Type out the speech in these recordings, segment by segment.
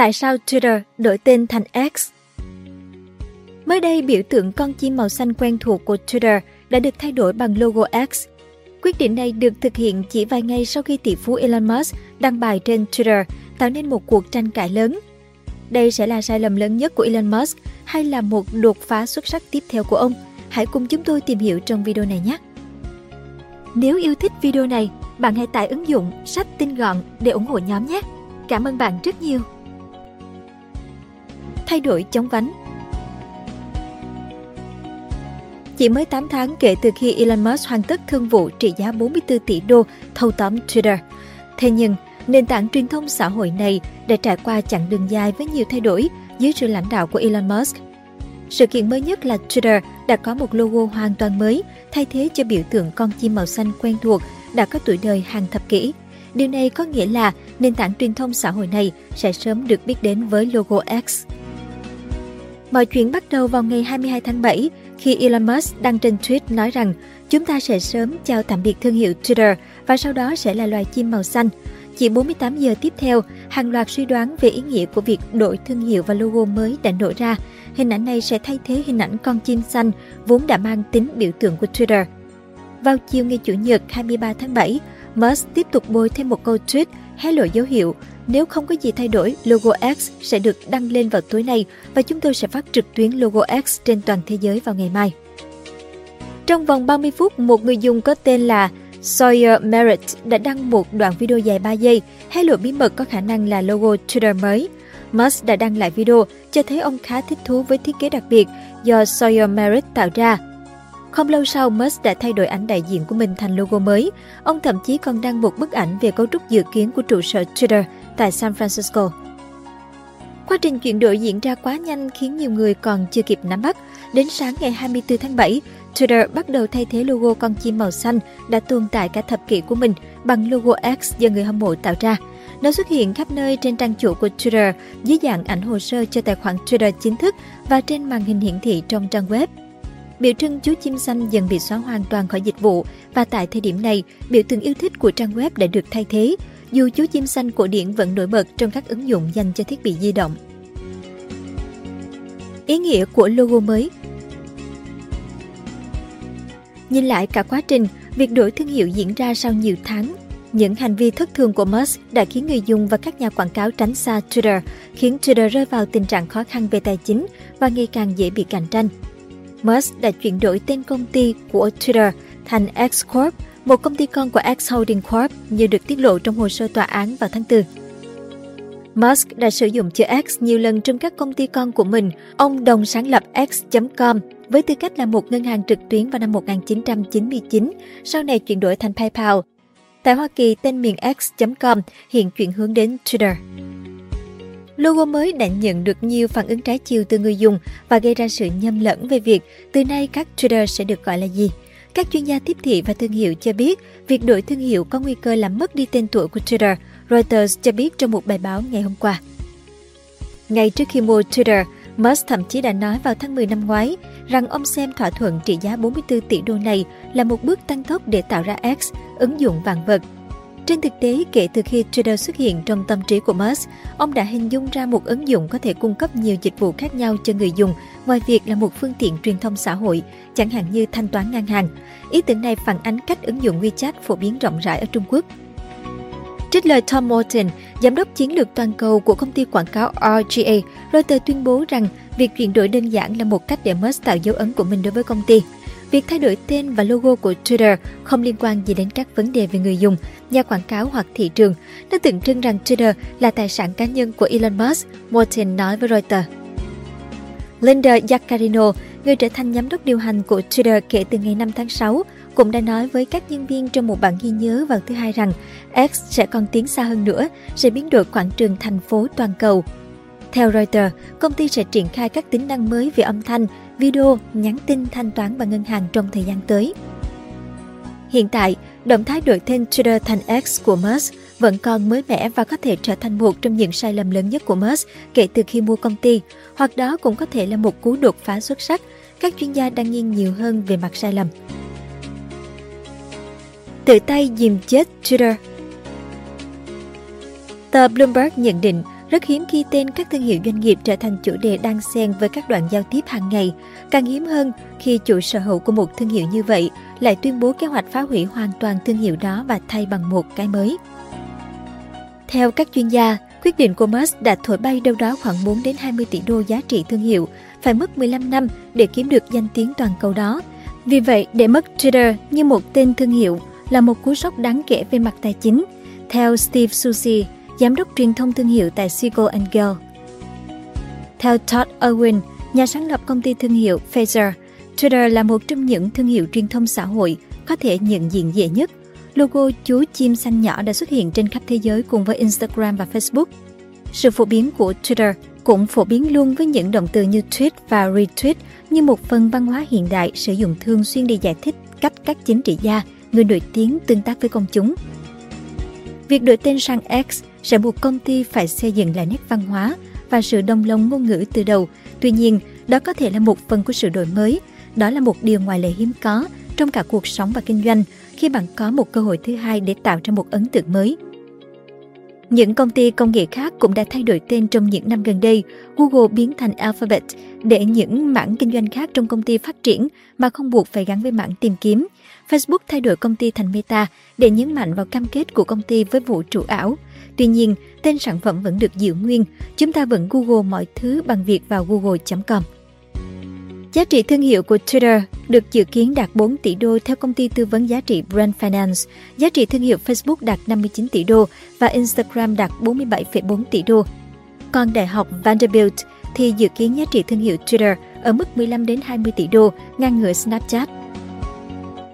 Tại sao Twitter đổi tên thành X? Mới đây, biểu tượng con chim màu xanh quen thuộc của Twitter đã được thay đổi bằng logo X. Quyết định này được thực hiện chỉ vài ngày sau khi tỷ phú Elon Musk đăng bài trên Twitter, tạo nên một cuộc tranh cãi lớn. Đây sẽ là sai lầm lớn nhất của Elon Musk hay là một đột phá xuất sắc tiếp theo của ông? Hãy cùng chúng tôi tìm hiểu trong video này nhé! Nếu yêu thích video này, bạn hãy tải ứng dụng sách tinh gọn để ủng hộ nhóm nhé! Cảm ơn bạn rất nhiều! Thay đổi chống vánh Chỉ mới 8 tháng kể từ khi Elon Musk hoàn tất thương vụ trị giá 44 tỷ đô thâu tóm Twitter. Thế nhưng, nền tảng truyền thông xã hội này đã trải qua chặng đường dài với nhiều thay đổi dưới sự lãnh đạo của Elon Musk. Sự kiện mới nhất là Twitter đã có một logo hoàn toàn mới, thay thế cho biểu tượng con chim màu xanh quen thuộc đã có tuổi đời hàng thập kỷ. Điều này có nghĩa là nền tảng truyền thông xã hội này sẽ sớm được biết đến với logo X. Mọi chuyện bắt đầu vào ngày 22 tháng 7 khi Elon Musk đăng trên tweet nói rằng chúng ta sẽ sớm chào tạm biệt thương hiệu Twitter và sau đó sẽ là loài chim màu xanh. Chỉ 48 giờ tiếp theo, hàng loạt suy đoán về ý nghĩa của việc đổi thương hiệu và logo mới đã nổ ra. Hình ảnh này sẽ thay thế hình ảnh con chim xanh vốn đã mang tính biểu tượng của Twitter. Vào chiều ngày Chủ nhật 23 tháng 7, Musk tiếp tục bôi thêm một câu tweet hé lộ dấu hiệu nếu không có gì thay đổi, logo X sẽ được đăng lên vào tối nay và chúng tôi sẽ phát trực tuyến logo X trên toàn thế giới vào ngày mai. Trong vòng 30 phút, một người dùng có tên là Sawyer Merritt đã đăng một đoạn video dài 3 giây, hé lộ bí mật có khả năng là logo Twitter mới. Musk đã đăng lại video cho thấy ông khá thích thú với thiết kế đặc biệt do Sawyer Merritt tạo ra. Không lâu sau, Musk đã thay đổi ảnh đại diện của mình thành logo mới. Ông thậm chí còn đăng một bức ảnh về cấu trúc dự kiến của trụ sở Twitter tại San Francisco. Quá trình chuyển đổi diễn ra quá nhanh khiến nhiều người còn chưa kịp nắm bắt. Đến sáng ngày 24 tháng 7, Twitter bắt đầu thay thế logo con chim màu xanh đã tồn tại cả thập kỷ của mình bằng logo X do người hâm mộ tạo ra. Nó xuất hiện khắp nơi trên trang chủ của Twitter dưới dạng ảnh hồ sơ cho tài khoản Twitter chính thức và trên màn hình hiển thị trong trang web. Biểu trưng chú chim xanh dần bị xóa hoàn toàn khỏi dịch vụ và tại thời điểm này, biểu tượng yêu thích của trang web đã được thay thế, dù chú chim xanh cổ điển vẫn nổi bật trong các ứng dụng dành cho thiết bị di động. Ý nghĩa của logo mới Nhìn lại cả quá trình, việc đổi thương hiệu diễn ra sau nhiều tháng. Những hành vi thất thường của Musk đã khiến người dùng và các nhà quảng cáo tránh xa Twitter, khiến Twitter rơi vào tình trạng khó khăn về tài chính và ngày càng dễ bị cạnh tranh. Musk đã chuyển đổi tên công ty của Twitter thành X Corp, một công ty con của X Holding Corp như được tiết lộ trong hồ sơ tòa án vào tháng 4. Musk đã sử dụng chữ X nhiều lần trong các công ty con của mình. Ông đồng sáng lập X.com với tư cách là một ngân hàng trực tuyến vào năm 1999, sau này chuyển đổi thành PayPal. Tại Hoa Kỳ, tên miền X.com hiện chuyển hướng đến Twitter. Logo mới đã nhận được nhiều phản ứng trái chiều từ người dùng và gây ra sự nhầm lẫn về việc từ nay các Twitter sẽ được gọi là gì. Các chuyên gia tiếp thị và thương hiệu cho biết việc đổi thương hiệu có nguy cơ làm mất đi tên tuổi của Twitter, Reuters cho biết trong một bài báo ngày hôm qua. Ngay trước khi mua Twitter, Musk thậm chí đã nói vào tháng 10 năm ngoái rằng ông xem thỏa thuận trị giá 44 tỷ đô này là một bước tăng tốc để tạo ra X, ứng dụng vạn vật. Trên thực tế, kể từ khi Twitter xuất hiện trong tâm trí của Musk, ông đã hình dung ra một ứng dụng có thể cung cấp nhiều dịch vụ khác nhau cho người dùng, ngoài việc là một phương tiện truyền thông xã hội, chẳng hạn như thanh toán ngân hàng. Ý tưởng này phản ánh cách ứng dụng WeChat phổ biến rộng rãi ở Trung Quốc. Trích lời Tom Morton, giám đốc chiến lược toàn cầu của công ty quảng cáo RGA, Reuters tuyên bố rằng việc chuyển đổi đơn giản là một cách để Musk tạo dấu ấn của mình đối với công ty. Việc thay đổi tên và logo của Twitter không liên quan gì đến các vấn đề về người dùng, nhà quảng cáo hoặc thị trường. Nó tượng trưng rằng Twitter là tài sản cá nhân của Elon Musk, Morton nói với Reuters. Linda Yaccarino, người trở thành giám đốc điều hành của Twitter kể từ ngày 5 tháng 6, cũng đã nói với các nhân viên trong một bản ghi nhớ vào thứ hai rằng X sẽ còn tiến xa hơn nữa, sẽ biến đổi quảng trường thành phố toàn cầu. Theo Reuters, công ty sẽ triển khai các tính năng mới về âm thanh, video, nhắn tin, thanh toán và ngân hàng trong thời gian tới. Hiện tại, động thái đổi tên Twitter thành X của Musk vẫn còn mới mẻ và có thể trở thành một trong những sai lầm lớn nhất của Musk kể từ khi mua công ty, hoặc đó cũng có thể là một cú đột phá xuất sắc. Các chuyên gia đang nghiêng nhiều hơn về mặt sai lầm. Tự tay dìm chết Twitter Tờ Bloomberg nhận định rất hiếm khi tên các thương hiệu doanh nghiệp trở thành chủ đề đang xen với các đoạn giao tiếp hàng ngày. Càng hiếm hơn khi chủ sở hữu của một thương hiệu như vậy lại tuyên bố kế hoạch phá hủy hoàn toàn thương hiệu đó và thay bằng một cái mới. Theo các chuyên gia, quyết định của Musk đã thổi bay đâu đó khoảng 4 đến 20 tỷ đô giá trị thương hiệu, phải mất 15 năm để kiếm được danh tiếng toàn cầu đó. Vì vậy, để mất Twitter như một tên thương hiệu là một cú sốc đáng kể về mặt tài chính. Theo Steve Susi, giám đốc truyền thông thương hiệu tại Siegel Girl. Theo Todd Irwin nhà sáng lập công ty thương hiệu Phaser, Twitter là một trong những thương hiệu truyền thông xã hội có thể nhận diện dễ nhất. Logo chú chim xanh nhỏ đã xuất hiện trên khắp thế giới cùng với Instagram và Facebook. Sự phổ biến của Twitter cũng phổ biến luôn với những động từ như tweet và retweet như một phần văn hóa hiện đại sử dụng thường xuyên để giải thích cách các chính trị gia, người nổi tiếng tương tác với công chúng. Việc đổi tên sang X sẽ buộc công ty phải xây dựng lại nét văn hóa và sự đồng lòng ngôn ngữ từ đầu. Tuy nhiên, đó có thể là một phần của sự đổi mới. Đó là một điều ngoài lệ hiếm có trong cả cuộc sống và kinh doanh khi bạn có một cơ hội thứ hai để tạo ra một ấn tượng mới. Những công ty công nghệ khác cũng đã thay đổi tên trong những năm gần đây. Google biến thành Alphabet để những mảng kinh doanh khác trong công ty phát triển mà không buộc phải gắn với mảng tìm kiếm. Facebook thay đổi công ty thành Meta để nhấn mạnh vào cam kết của công ty với vũ trụ ảo. Tuy nhiên, tên sản phẩm vẫn được giữ nguyên. Chúng ta vẫn Google mọi thứ bằng việc vào google.com. Giá trị thương hiệu của Twitter được dự kiến đạt 4 tỷ đô theo công ty tư vấn giá trị Brand Finance. Giá trị thương hiệu Facebook đạt 59 tỷ đô và Instagram đạt 47,4 tỷ đô. Còn Đại học Vanderbilt thì dự kiến giá trị thương hiệu Twitter ở mức 15 đến 20 tỷ đô, ngang ngửa Snapchat.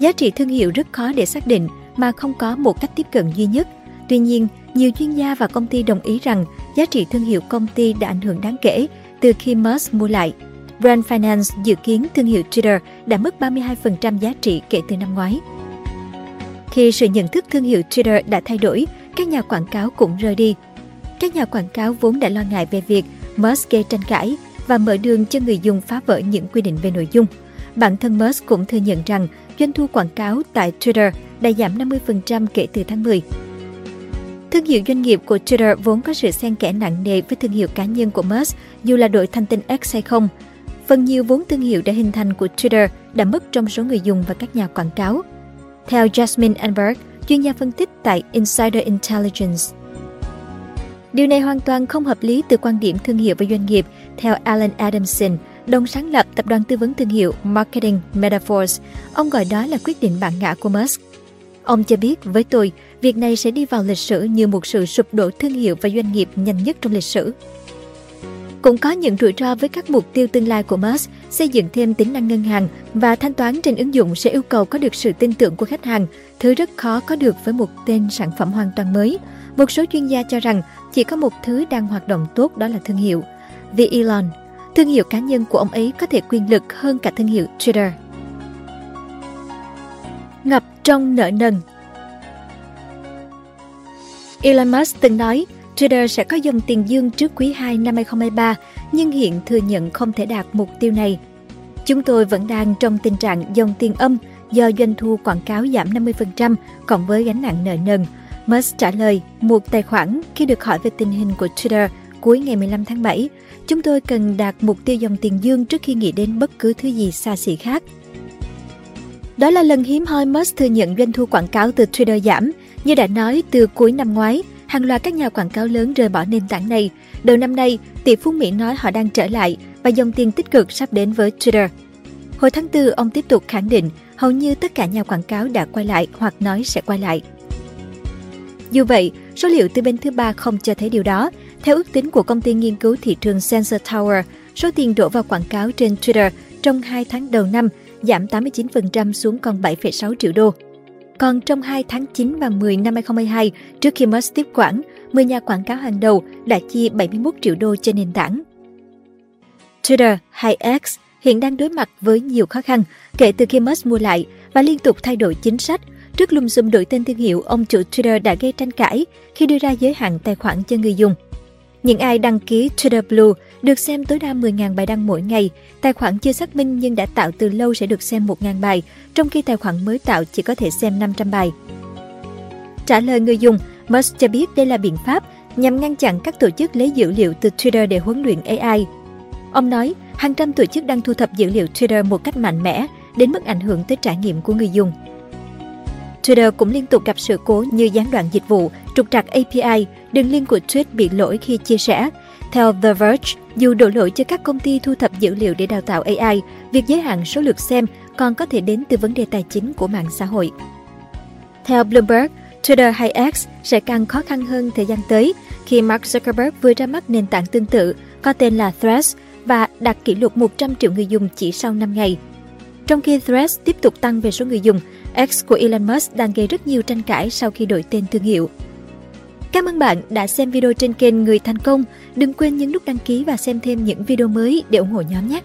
Giá trị thương hiệu rất khó để xác định mà không có một cách tiếp cận duy nhất. Tuy nhiên, nhiều chuyên gia và công ty đồng ý rằng giá trị thương hiệu công ty đã ảnh hưởng đáng kể từ khi Musk mua lại. Brand Finance dự kiến thương hiệu Twitter đã mất 32% giá trị kể từ năm ngoái. Khi sự nhận thức thương hiệu Twitter đã thay đổi, các nhà quảng cáo cũng rời đi. Các nhà quảng cáo vốn đã lo ngại về việc Musk gây tranh cãi và mở đường cho người dùng phá vỡ những quy định về nội dung. Bản thân Musk cũng thừa nhận rằng doanh thu quảng cáo tại Twitter đã giảm 50% kể từ tháng 10. Thương hiệu doanh nghiệp của Twitter vốn có sự xen kẽ nặng nề với thương hiệu cá nhân của Musk, dù là đội thanh tinh X hay không. Phần nhiều vốn thương hiệu đã hình thành của Twitter đã mất trong số người dùng và các nhà quảng cáo. Theo Jasmine Anberg, chuyên gia phân tích tại Insider Intelligence. Điều này hoàn toàn không hợp lý từ quan điểm thương hiệu và doanh nghiệp, theo Alan Adamson, đồng sáng lập tập đoàn tư vấn thương hiệu Marketing Metaphors. Ông gọi đó là quyết định bản ngã của Musk. Ông cho biết với tôi, việc này sẽ đi vào lịch sử như một sự sụp đổ thương hiệu và doanh nghiệp nhanh nhất trong lịch sử. Cũng có những rủi ro với các mục tiêu tương lai của Musk, xây dựng thêm tính năng ngân hàng và thanh toán trên ứng dụng sẽ yêu cầu có được sự tin tưởng của khách hàng, thứ rất khó có được với một tên sản phẩm hoàn toàn mới. Một số chuyên gia cho rằng chỉ có một thứ đang hoạt động tốt đó là thương hiệu. Vì Elon, thương hiệu cá nhân của ông ấy có thể quyền lực hơn cả thương hiệu Twitter. Ngập trong nợ nần Elon Musk từng nói Twitter sẽ có dòng tiền dương trước quý 2 năm 2023, nhưng hiện thừa nhận không thể đạt mục tiêu này. Chúng tôi vẫn đang trong tình trạng dòng tiền âm do doanh thu quảng cáo giảm 50% cộng với gánh nặng nợ nần. Musk trả lời một tài khoản khi được hỏi về tình hình của Twitter cuối ngày 15 tháng 7. Chúng tôi cần đạt mục tiêu dòng tiền dương trước khi nghĩ đến bất cứ thứ gì xa xỉ khác. Đó là lần hiếm hoi Musk thừa nhận doanh thu quảng cáo từ Twitter giảm. Như đã nói, từ cuối năm ngoái, hàng loạt các nhà quảng cáo lớn rời bỏ nền tảng này. Đầu năm nay, tỷ phú Mỹ nói họ đang trở lại và dòng tiền tích cực sắp đến với Twitter. Hồi tháng 4, ông tiếp tục khẳng định hầu như tất cả nhà quảng cáo đã quay lại hoặc nói sẽ quay lại. Dù vậy, số liệu từ bên thứ ba không cho thấy điều đó. Theo ước tính của công ty nghiên cứu thị trường Sensor Tower, số tiền đổ vào quảng cáo trên Twitter trong 2 tháng đầu năm giảm 89% xuống còn 7,6 triệu đô. Còn trong 2 tháng 9 và 10 năm 2022, trước khi Musk tiếp quản, 10 nhà quảng cáo hàng đầu đã chi 71 triệu đô cho nền tảng. Twitter hay X hiện đang đối mặt với nhiều khó khăn kể từ khi Musk mua lại và liên tục thay đổi chính sách. Trước lùm xùm đổi tên thương hiệu, ông chủ Twitter đã gây tranh cãi khi đưa ra giới hạn tài khoản cho người dùng. Những ai đăng ký Twitter Blue được xem tối đa 10.000 bài đăng mỗi ngày. Tài khoản chưa xác minh nhưng đã tạo từ lâu sẽ được xem 1.000 bài, trong khi tài khoản mới tạo chỉ có thể xem 500 bài. Trả lời người dùng, Musk cho biết đây là biện pháp nhằm ngăn chặn các tổ chức lấy dữ liệu từ Twitter để huấn luyện AI. Ông nói, hàng trăm tổ chức đang thu thập dữ liệu Twitter một cách mạnh mẽ, đến mức ảnh hưởng tới trải nghiệm của người dùng. Twitter cũng liên tục gặp sự cố như gián đoạn dịch vụ, trục trặc API, đường link của tweet bị lỗi khi chia sẻ. Theo The Verge, dù đổ lỗi cho các công ty thu thập dữ liệu để đào tạo AI, việc giới hạn số lượt xem còn có thể đến từ vấn đề tài chính của mạng xã hội. Theo Bloomberg, Twitter hay X sẽ càng khó khăn hơn thời gian tới khi Mark Zuckerberg vừa ra mắt nền tảng tương tự có tên là Threads và đạt kỷ lục 100 triệu người dùng chỉ sau 5 ngày. Trong khi Threads tiếp tục tăng về số người dùng, X của Elon Musk đang gây rất nhiều tranh cãi sau khi đổi tên thương hiệu. Cảm ơn bạn đã xem video trên kênh Người Thành Công. Đừng quên nhấn nút đăng ký và xem thêm những video mới để ủng hộ nhóm nhé!